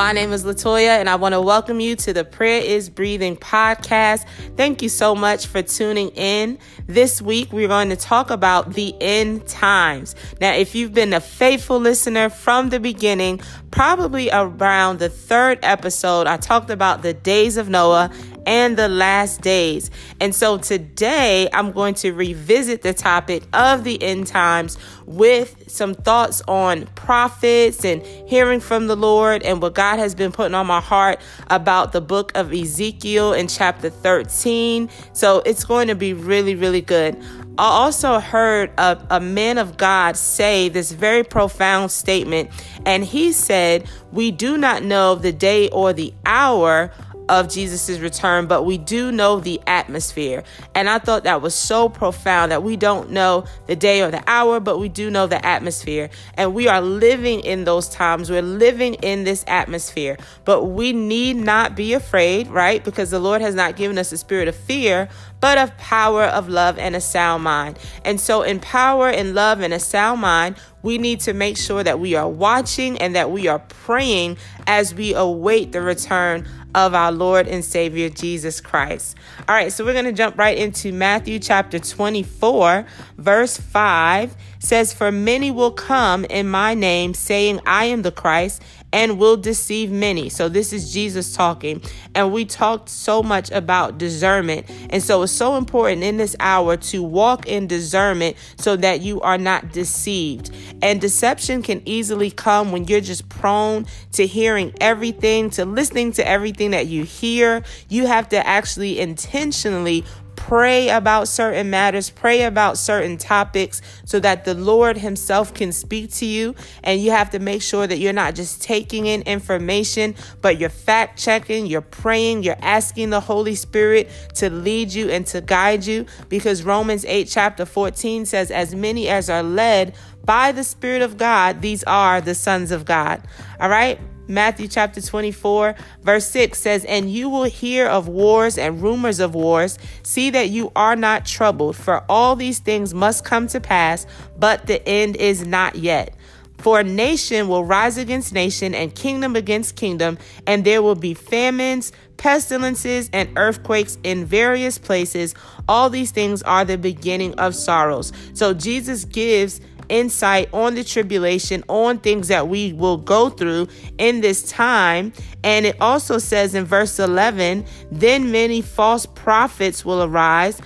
My name is Latoya, and I want to welcome you to the Prayer is Breathing podcast. Thank you so much for tuning in. This week, we're going to talk about the end times. Now, if you've been a faithful listener from the beginning, probably around the third episode, I talked about the days of Noah and the last days. And so today I'm going to revisit the topic of the end times with some thoughts on prophets and hearing from the Lord and what God has been putting on my heart about the book of Ezekiel in chapter 13. So it's going to be really, really good. I also heard a, a man of God say this very profound statement, and he said, We do not know the day or the hour of Jesus' return, but we do know the atmosphere. And I thought that was so profound that we don't know the day or the hour, but we do know the atmosphere. And we are living in those times. We're living in this atmosphere. But we need not be afraid, right? Because the Lord has not given us a spirit of fear, but of power, of love, and a sound mind. And so, in power and love and a sound mind, we need to make sure that we are watching and that we are praying as we await the return of our Lord and Savior Jesus Christ. All right, so we're going to jump right into Matthew chapter 24, verse 5 says, For many will come in my name, saying, I am the Christ and will deceive many. So this is Jesus talking. And we talked so much about discernment. And so it's so important in this hour to walk in discernment so that you are not deceived. And deception can easily come when you're just prone to hearing everything, to listening to everything that you hear. You have to actually intentionally pray about certain matters, pray about certain topics so that the Lord Himself can speak to you. And you have to make sure that you're not just taking in information, but you're fact checking, you're praying, you're asking the Holy Spirit to lead you and to guide you. Because Romans 8, chapter 14 says, As many as are led by the Spirit of God, these are the sons of God. All right? Matthew chapter 24, verse 6 says, And you will hear of wars and rumors of wars. See that you are not troubled, for all these things must come to pass, but the end is not yet. For nation will rise against nation and kingdom against kingdom, and there will be famines, pestilences, and earthquakes in various places. All these things are the beginning of sorrows. So Jesus gives insight on the tribulation, on things that we will go through in this time. And it also says in verse 11, then many false prophets will arise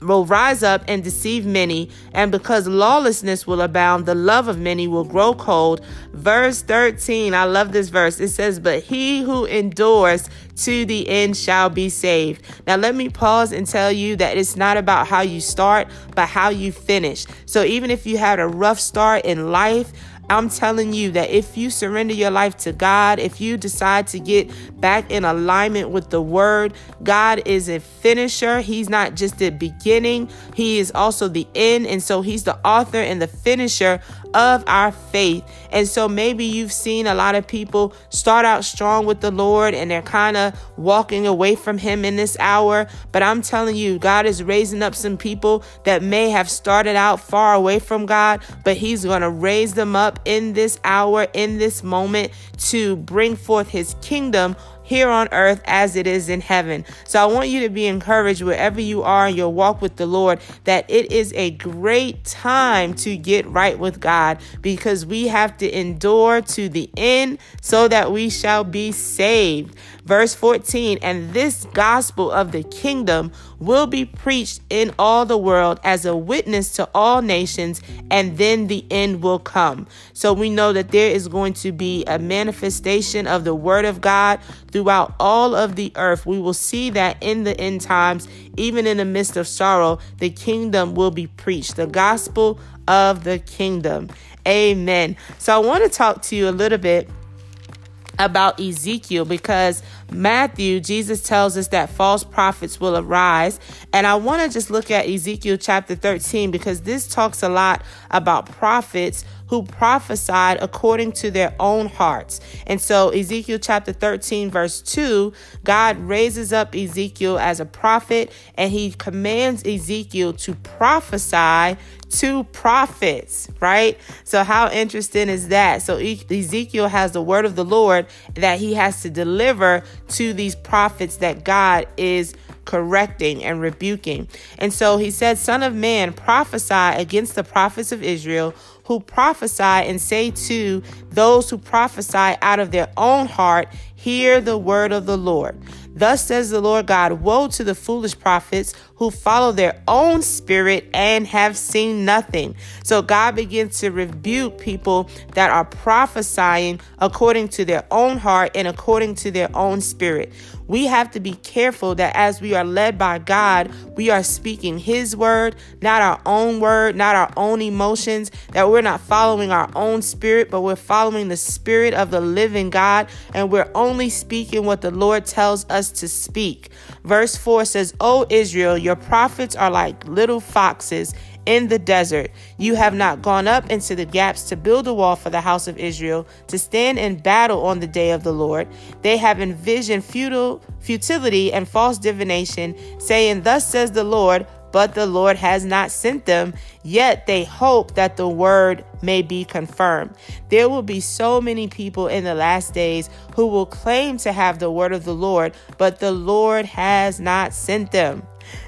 will rise up and deceive many, and because lawlessness will abound, the love of many will grow cold. Verse 13, I love this verse. It says, But he who endures to the end shall be saved. Now, let me pause and tell you that it's not about how you start, but how you finish. So, even if you had a rough start in life, I'm telling you that if you surrender your life to God, if you decide to get back in alignment with the word, God is a finisher. He's not just the beginning, He is also the end. And so He's the author and the finisher of our faith. And so maybe you've seen a lot of people start out strong with the Lord and they're kind of walking away from Him in this hour. But I'm telling you, God is raising up some people that may have started out far away from God, but He's going to raise them up in this hour, in this moment to bring forth His kingdom here on earth as it is in heaven. So I want you to be encouraged wherever you are in your walk with the Lord that it is a great time to get right with God because we have to endure to the end so that we shall be saved. Verse 14, and this gospel of the kingdom will be preached in all the world as a witness to all nations, and then the end will come. So we know that there is going to be a manifestation of the word of God throughout all of the earth. We will see that in the end times, even in the midst of sorrow, the kingdom will be preached, the gospel of the kingdom. Amen. So I want to talk to you a little bit about Ezekiel because Matthew, Jesus tells us that false prophets will arise. And I want to just look at Ezekiel chapter 13 because this talks a lot about prophets who prophesied according to their own hearts. And so, Ezekiel chapter 13, verse 2, God raises up Ezekiel as a prophet and he commands Ezekiel to prophesy to prophets, right? So, how interesting is that? So, Ezekiel has the word of the Lord that he has to deliver to these prophets that God is correcting and rebuking. And so he said, Son of man, prophesy against the prophets of Israel who prophesy and say to those who prophesy out of their own heart, Hear the word of the Lord. Thus says the Lord God Woe to the foolish prophets who follow their own spirit and have seen nothing. So God begins to rebuke people that are prophesying according to their own heart and according to their own spirit. We have to be careful that as we are led by God, we are speaking His word, not our own word, not our own emotions, that we're not following our own spirit, but we're following the spirit of the living God, and we're only speaking what the Lord tells us to speak. Verse 4 says, O Israel, your prophets are like little foxes in the desert. You have not gone up into the gaps to build a wall for the house of Israel, to stand in battle on the day of the Lord. They have envisioned futile futility and false divination, saying, Thus says the Lord, but the Lord has not sent them, yet they hope that the word may be confirmed. There will be so many people in the last days who will claim to have the word of the Lord, but the Lord has not sent them.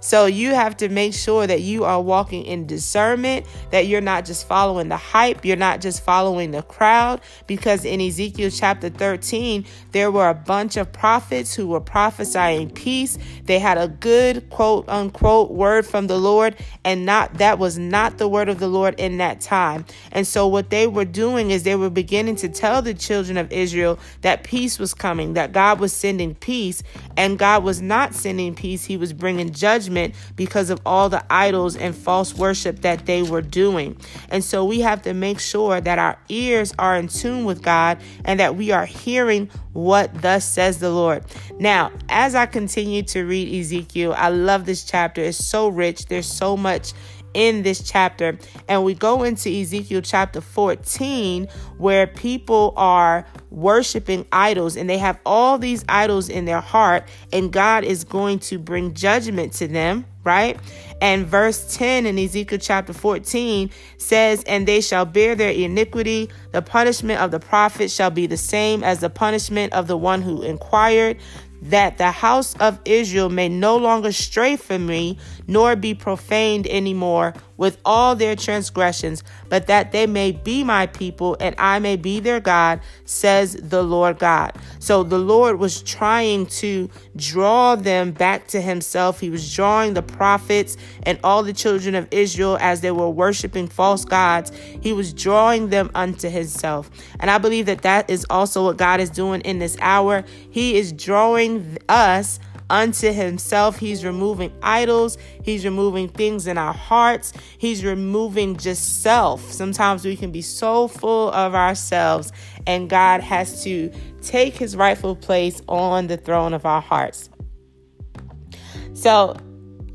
So you have to make sure that you are walking in discernment, that you're not just following the hype, you're not just following the crowd, because in Ezekiel chapter 13, there were a bunch of prophets who were prophesying peace. They had a good quote unquote word from the Lord, and not that was not the word of the Lord in that time. And so what they were doing is they were beginning to tell the children of Israel that peace was coming, that God was sending peace, and God was not sending peace, He was bringing judgment judgment because of all the idols and false worship that they were doing. And so we have to make sure that our ears are in tune with God and that we are hearing what thus says the Lord. Now, as I continue to read Ezekiel, I love this chapter. It's so rich. There's so much in this chapter. And we go into Ezekiel chapter 14, where people are worshiping idols and they have all these idols in their heart, and God is going to bring judgment to them, right? And verse 10 in Ezekiel chapter 14 says, And they shall bear their iniquity. The punishment of the prophet shall be the same as the punishment of the one who inquired that the house of Israel may no longer stray from me, nor be profaned anymore with all their transgressions, but that they may be my people and I may be their God, says the Lord God. So the Lord was trying to draw them back to himself. He was drawing the prophets and all the children of Israel as they were worshiping false gods. He was drawing them unto himself. And I believe that that is also what God is doing in this hour. He is drawing us unto himself. He's removing idols. He's removing things in our hearts. He's removing just self. Sometimes we can be so full of ourselves, and God has to take his rightful place on the throne of our hearts. So,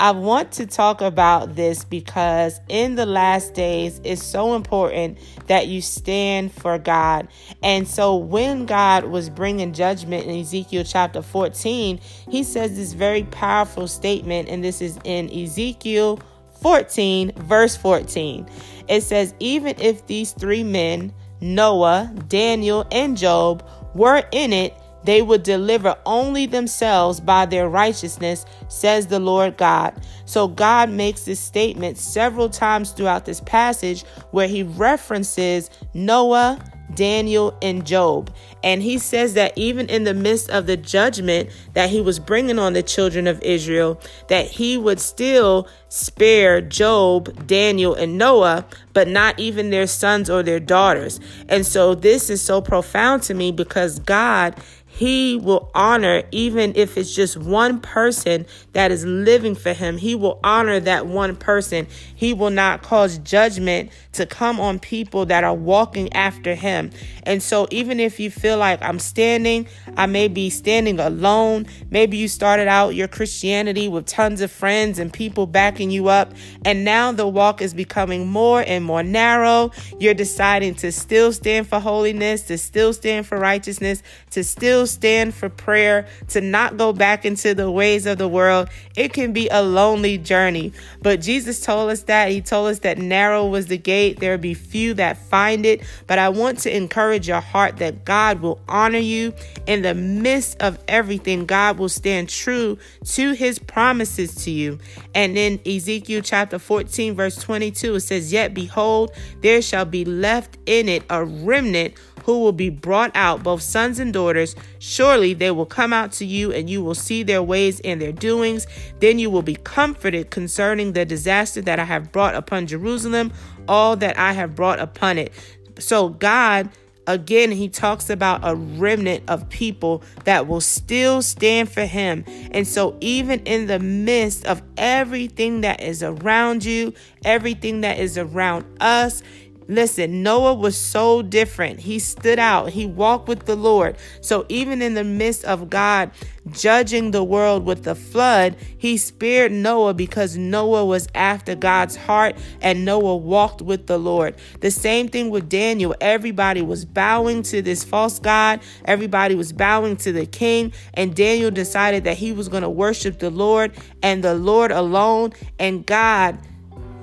I want to talk about this because in the last days, it's so important that you stand for God. And so, when God was bringing judgment in Ezekiel chapter 14, he says this very powerful statement, and this is in Ezekiel 14, verse 14. It says, Even if these three men, Noah, Daniel, and Job, were in it, they would deliver only themselves by their righteousness, says the Lord God. So God makes this statement several times throughout this passage where he references Noah, Daniel, and Job. And he says that even in the midst of the judgment that he was bringing on the children of Israel, that he would still spare Job, Daniel, and Noah, but not even their sons or their daughters. And so this is so profound to me because God he will honor, even if it's just one person that is living for him, he will honor that one person. He will not cause judgment to come on people that are walking after him And so even if you feel like I'm standing, I may be standing alone. Maybe you started out your Christianity with tons of friends and people backing you up, and now the walk is becoming more and more narrow. You're deciding to still stand for holiness, to still stand for righteousness, to still stand for prayer, to not go back into the ways of the world. It can be a lonely journey. But Jesus told us that. He told us that narrow was the gate. There be few that find it. But I want to encourage your heart that God will honor you in the midst of everything. God will stand true to his promises to you. And in Ezekiel chapter 14, verse 22, it says, Yet behold, there shall be left in it a remnant who will be brought out, both sons and daughters. Surely they will come out to you, and you will see their ways and their doings. Then you will be comforted concerning the disaster that I have brought upon Jerusalem, all that I have brought upon it. So, God again, he talks about a remnant of people that will still stand for him. And so, even in the midst of everything that is around you, everything that is around us, Listen, Noah was so different. He stood out. He walked with the Lord. So even in the midst of God judging the world with the flood, he spared Noah because Noah was after God's heart and Noah walked with the Lord. The same thing with Daniel. Everybody was bowing to this false God. Everybody was bowing to the king. And Daniel decided that he was going to worship the Lord and the Lord alone. And God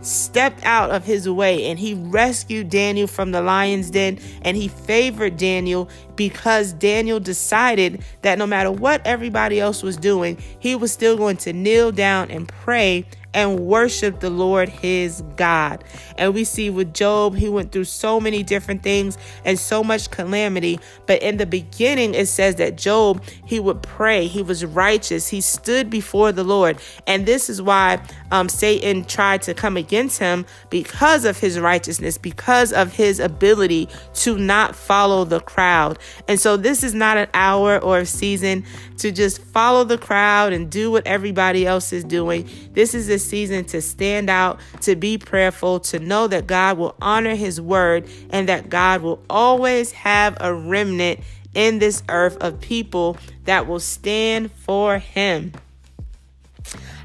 stepped out of his way and he rescued Daniel from the lion's den and he favored Daniel because Daniel decided that no matter what everybody else was doing, he was still going to kneel down and pray and worship the Lord his God. And we see with Job, he went through so many different things and so much calamity. But in the beginning, it says that Job, he would pray, he was righteous, he stood before the Lord. And this is why um, Satan tried to come against him because of his righteousness, because of his ability to not follow the crowd. And so this is not an hour or a season to just follow the crowd and do what everybody else is doing. This is a season to stand out, to be prayerful, to know that God will honor his word and that God will always have a remnant in this earth of people that will stand for him.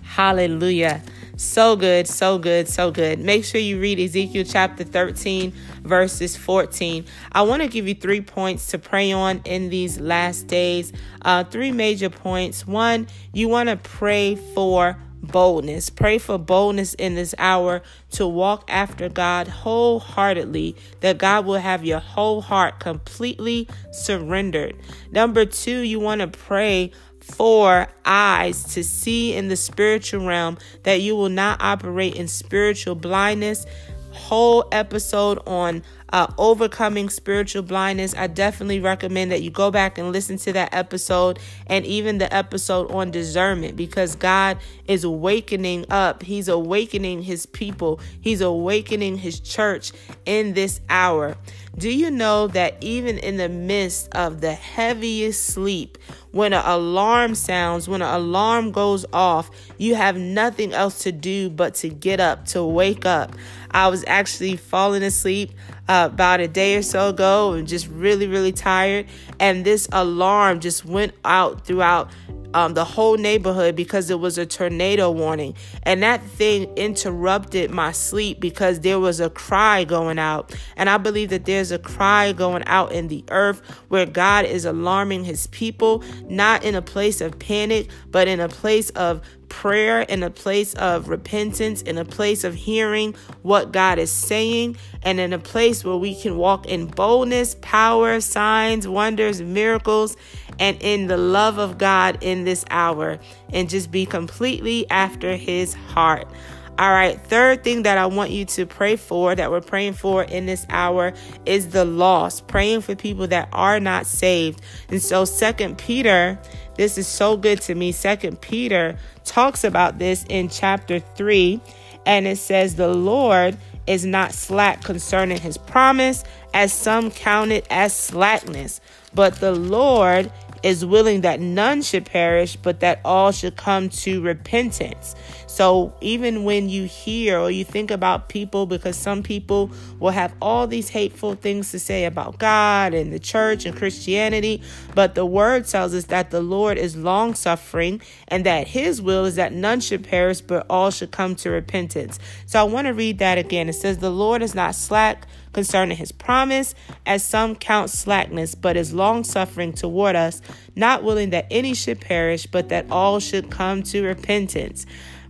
Hallelujah. So good, so good, so good. Make sure you read Ezekiel chapter 13, verses 14. I want to give you three points to pray on in these last days. Uh, three major points. One, you want to pray for boldness. Pray for boldness in this hour to walk after God wholeheartedly, that God will have your whole heart completely surrendered. Number two, you want to pray for eyes to see in the spiritual realm that you will not operate in spiritual blindness. Whole episode on uh, overcoming spiritual blindness. I definitely recommend that you go back and listen to that episode and even the episode on discernment because God is awakening up. He's awakening his people, He's awakening his church in this hour. Do you know that even in the midst of the heaviest sleep, when an alarm sounds, when an alarm goes off, you have nothing else to do but to get up, to wake up. I was actually falling asleep about a day or so ago and just really, really tired. And this alarm just went out throughout um, the whole neighborhood because it was a tornado warning. And that thing interrupted my sleep because there was a cry going out. And I believe that there's a cry going out in the earth where God is alarming his people, not in a place of panic, but in a place of prayer, in a place of repentance, in a place of hearing what God is saying, and in a place where we can walk in boldness, power, signs, wonders, miracles, and in the love of God in this hour, and just be completely after His heart. All right, third thing that I want you to pray for, that we're praying for in this hour, is the lost, praying for people that are not saved. And so, Second Peter, this is so good to me. Second Peter talks about this in chapter 3, and it says, The Lord is not slack concerning his promise, as some count it as slackness, but the Lord is willing that none should perish, but that all should come to repentance. So even when you hear or you think about people, because some people will have all these hateful things to say about God and the church and Christianity, but the word tells us that the Lord is long suffering and that his will is that none should perish, but all should come to repentance. So I want to read that again. It says, The Lord is not slack concerning his promise, as some count slackness, but is long suffering toward us, not willing that any should perish, but that all should come to repentance.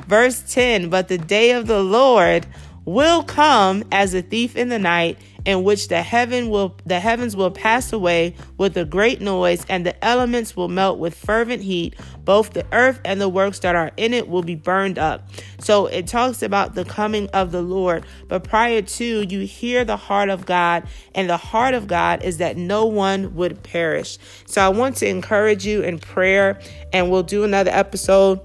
Verse 10 But the day of the Lord will come as a thief in the night in which the heaven will the heavens will pass away with a great noise and the elements will melt with fervent heat. Both the earth and the works that are in it will be burned up. So it talks about the coming of the lord. But prior to you hear the heart of god and the heart of god is that no one would perish. So i want to encourage you in prayer and we'll do another episode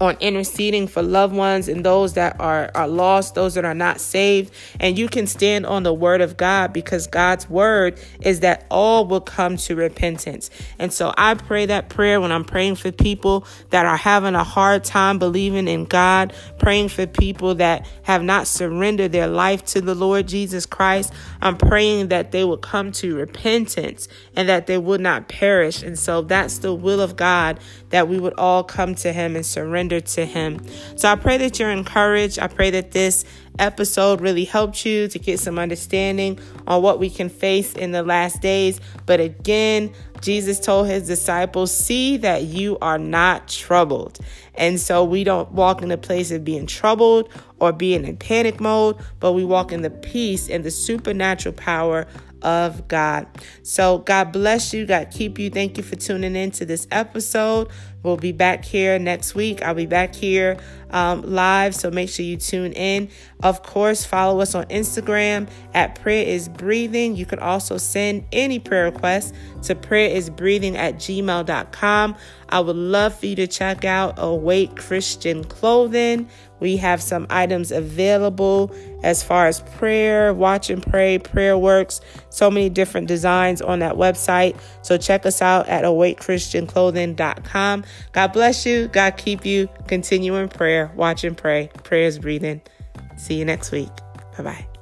on interceding for loved ones and those that are, are lost, those that are not saved. And you can stand on the word of God because God's word is that all will come to repentance. And so I pray that prayer when I'm praying for people that are having a hard time believing in God, praying for people that have not surrendered their life to the Lord Jesus Christ. I'm praying that they will come to repentance and that they would not perish. And so that's the will of God that we would all come to Him and surrender to Him. So I pray that you're encouraged. I pray that this episode really helped you to get some understanding on what we can face in the last days. But again, Jesus told his disciples, See that you are not troubled. And so we don't walk in the place of being troubled or being in panic mode, but we walk in the peace and the supernatural power of God. So, God bless you. God keep you. Thank you for tuning in to this episode. We'll be back here next week. I'll be back here um, live, so make sure you tune in. Of course, follow us on Instagram at Prayer is Breathing. You can also send any prayer requests to prayerisbreathing at gmail.com. I would love for you to check out Awake Christian Clothing. We have some items available as far as prayer, watch and pray, prayer works, so many different designs on that website. So check us out at awakechristianclothing.com. God bless you. God keep you. Continue in prayer, watch and pray. Prayer is breathing. See you next week. Bye bye.